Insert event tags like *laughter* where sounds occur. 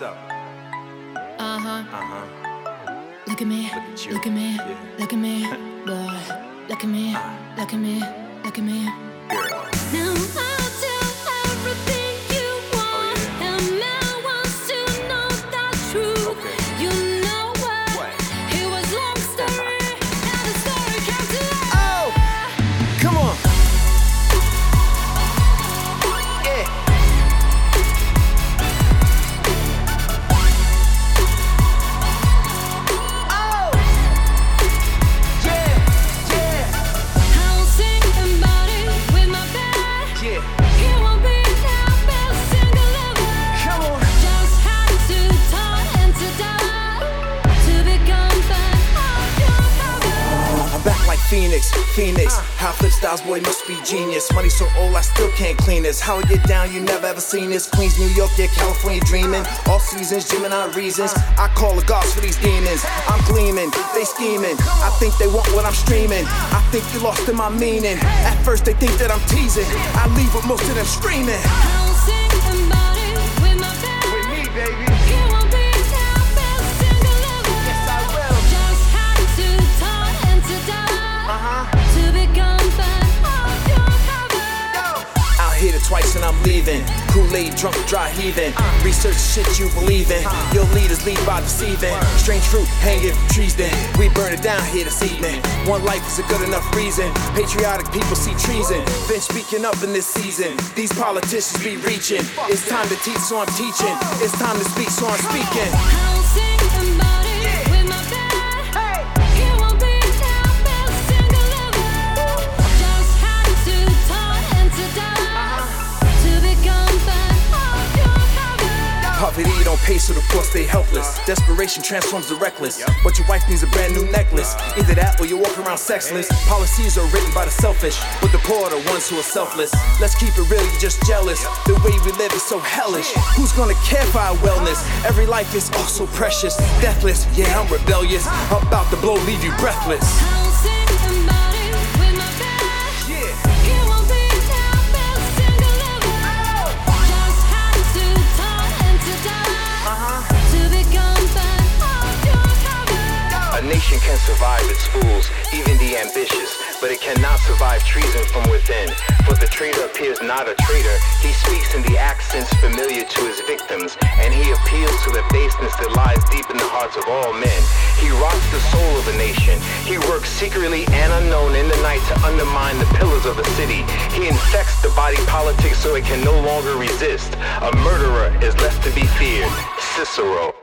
What's up? Uh huh. Uh huh. Look at me. Look at you. Look at me. Yeah. Look at me. *laughs* Boy. Look at me. Look at me. Look at me. Phoenix, Phoenix. Uh. How flip styles, boy, must be genius. Money so old, I still can't clean this. How I get down, you never ever seen this. Queens, New York, yeah, California dreaming. Uh. All seasons, Gemini reasons. Uh. I call the gods for these demons. I'm gleaming, they scheming. I think they want what I'm streaming. I think you lost in my meaning. At first, they think that I'm teasing. I leave with most of them screaming. Hit it twice and I'm leaving. Kool-Aid drunk, dry heaving. Research shit you believe in. Your leaders lead by deceiving. Strange fruit hanging from trees. Then we burn it down here this evening. One life is a good enough reason. Patriotic people see treason. Been speaking up in this season. These politicians be reaching. It's time to teach, so I'm teaching. It's time to speak, so I'm speaking. Poverty don't pay, so the poor stay helpless. Desperation transforms the reckless. But your wife needs a brand new necklace. Either that or you walk around sexless. Policies are written by the selfish, but the poor are the ones who are selfless. Let's keep it real, you're just jealous. The way we live is so hellish. Who's gonna care for our wellness? Every life is oh so precious. Deathless, yeah, I'm rebellious. I'm About to blow, leave you breathless. Survive its fools, even the ambitious, but it cannot survive treason from within. For the traitor appears not a traitor. He speaks in the accents familiar to his victims, and he appeals to the baseness that lies deep in the hearts of all men. He rots the soul of a nation. He works secretly and unknown in the night to undermine the pillars of the city. He infects the body politic so it can no longer resist. A murderer is less to be feared. Cicero.